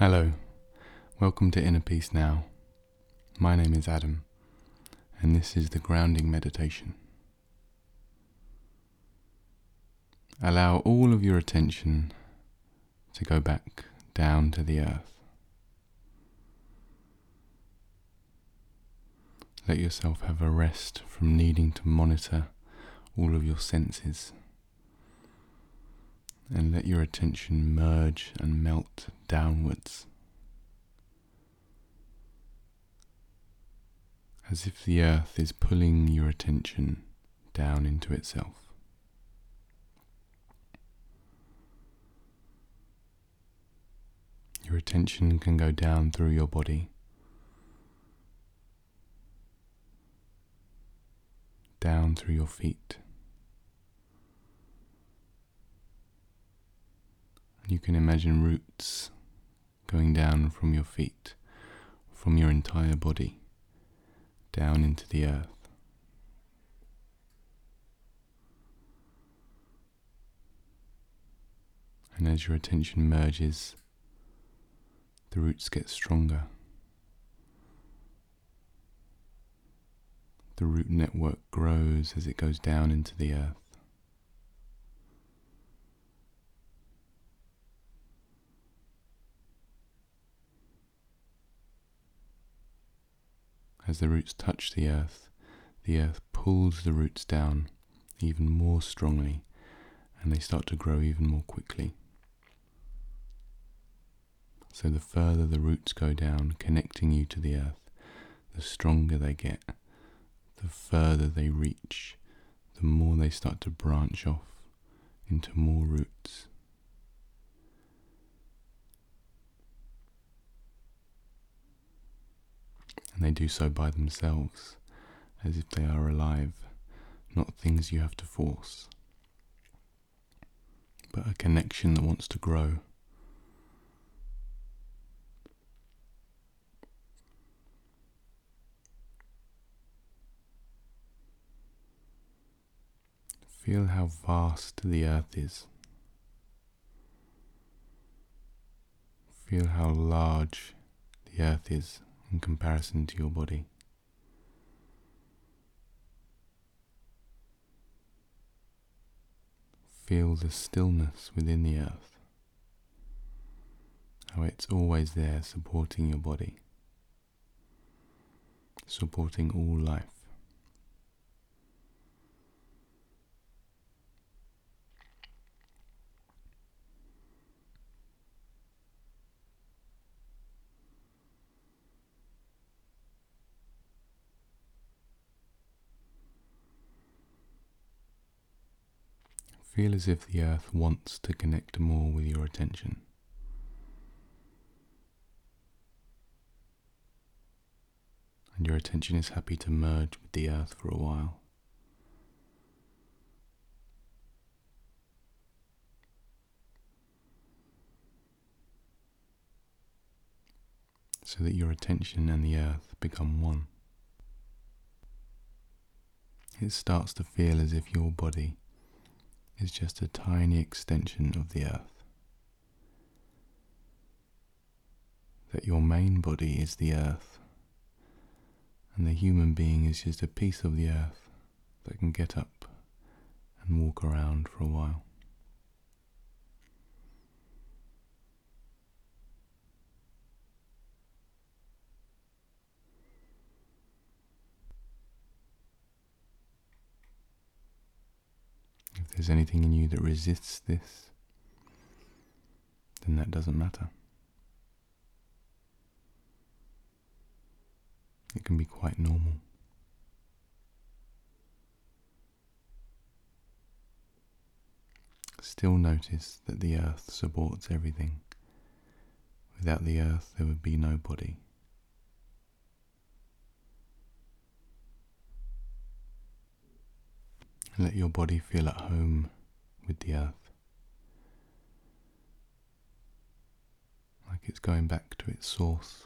Hello, welcome to Inner Peace Now. My name is Adam, and this is the grounding meditation. Allow all of your attention to go back down to the earth. Let yourself have a rest from needing to monitor all of your senses. And let your attention merge and melt downwards. As if the earth is pulling your attention down into itself. Your attention can go down through your body down through your feet. You can imagine roots going down from your feet, from your entire body, down into the earth. And as your attention merges, the roots get stronger. The root network grows as it goes down into the earth. As the roots touch the earth, the earth pulls the roots down even more strongly and they start to grow even more quickly. So, the further the roots go down, connecting you to the earth, the stronger they get the further they reach, the more they start to branch off into more roots. And they do so by themselves, as if they are alive, not things you have to force, but a connection that wants to grow. Feel how vast the earth is. Feel how large the earth is in comparison to your body. Feel the stillness within the earth, how it's always there supporting your body, supporting all life. Feel as if the earth wants to connect more with your attention. And your attention is happy to merge with the earth for a while. So that your attention and the earth become one. It starts to feel as if your body is just a tiny extension of the earth. That your main body is the earth, and the human being is just a piece of the earth that can get up and walk around for a while. There's anything in you that resists this, then that doesn't matter. It can be quite normal. Still notice that the earth supports everything. Without the earth, there would be no body. And let your body feel at home with the earth. Like it's going back to its source.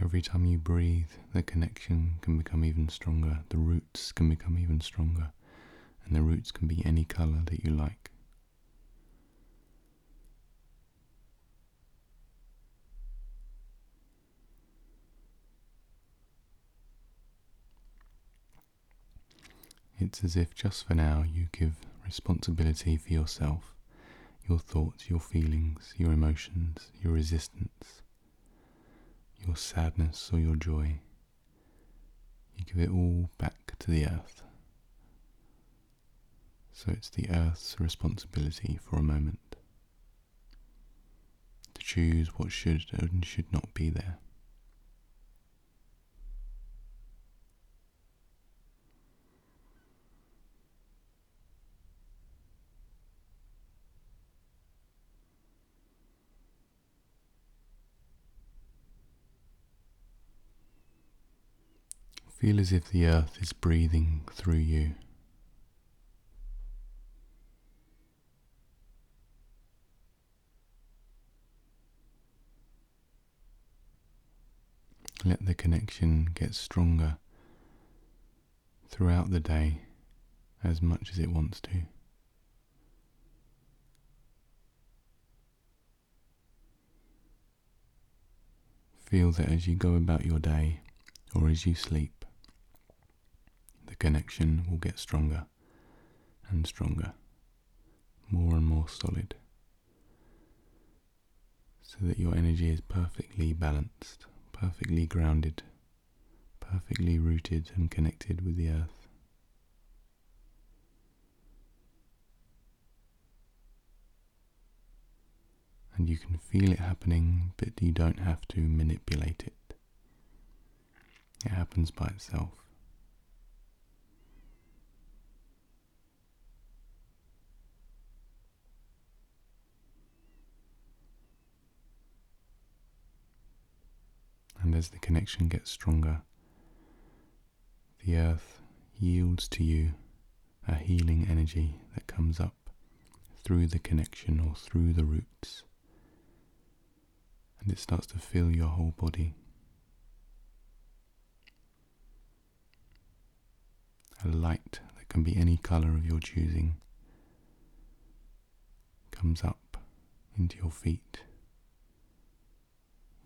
Every time you breathe, the connection can become even stronger, the roots can become even stronger, and the roots can be any colour that you like. It's as if just for now you give responsibility for yourself, your thoughts, your feelings, your emotions, your resistance, your sadness or your joy. You give it all back to the earth. So it's the earth's responsibility for a moment to choose what should and should not be there. Feel as if the earth is breathing through you. Let the connection get stronger throughout the day as much as it wants to. Feel that as you go about your day or as you sleep, connection will get stronger and stronger, more and more solid, so that your energy is perfectly balanced, perfectly grounded, perfectly rooted and connected with the earth. And you can feel it happening, but you don't have to manipulate it. It happens by itself. And as the connection gets stronger, the earth yields to you a healing energy that comes up through the connection or through the roots. And it starts to fill your whole body. A light that can be any colour of your choosing comes up into your feet,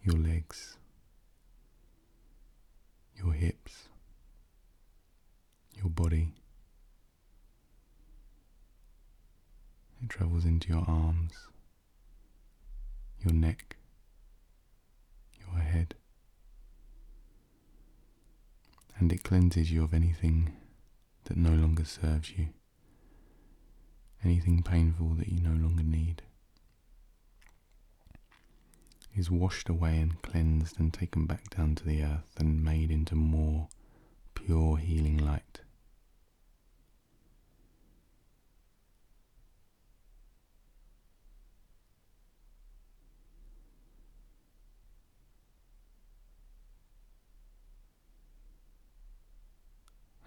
your legs, your hips, your body. It travels into your arms, your neck, your head, and it cleanses you of anything that no longer serves you, anything painful that you no longer need is washed away and cleansed and taken back down to the earth and made into more pure healing light.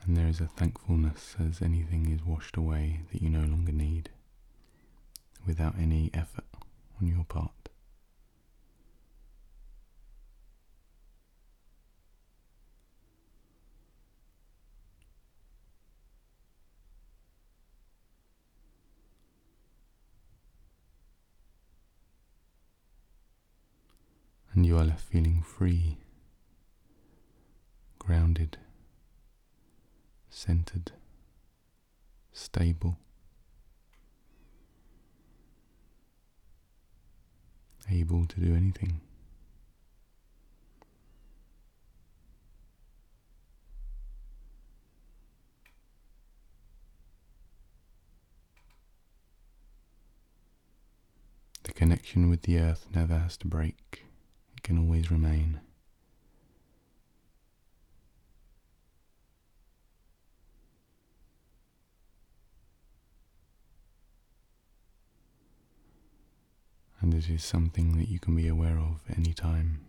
And there is a thankfulness as anything is washed away that you no longer need without any effort on your part. And you are left feeling free, grounded, centered, stable, able to do anything. The connection with the earth never has to break can always remain. And this is something that you can be aware of any time.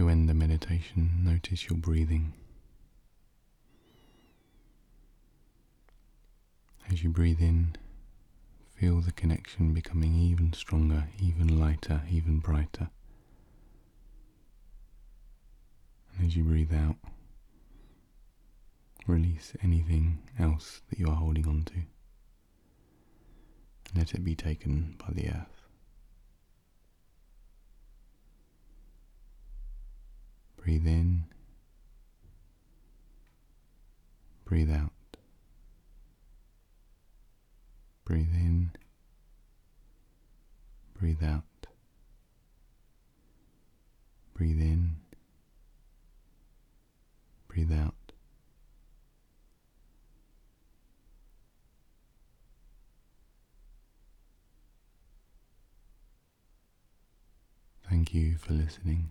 To end the meditation, notice your breathing. As you breathe in, feel the connection becoming even stronger, even lighter, even brighter. And as you breathe out, release anything else that you are holding on to. Let it be taken by the earth. Breathe in, breathe out. Breathe in, breathe out. Breathe in, breathe out. Thank you for listening.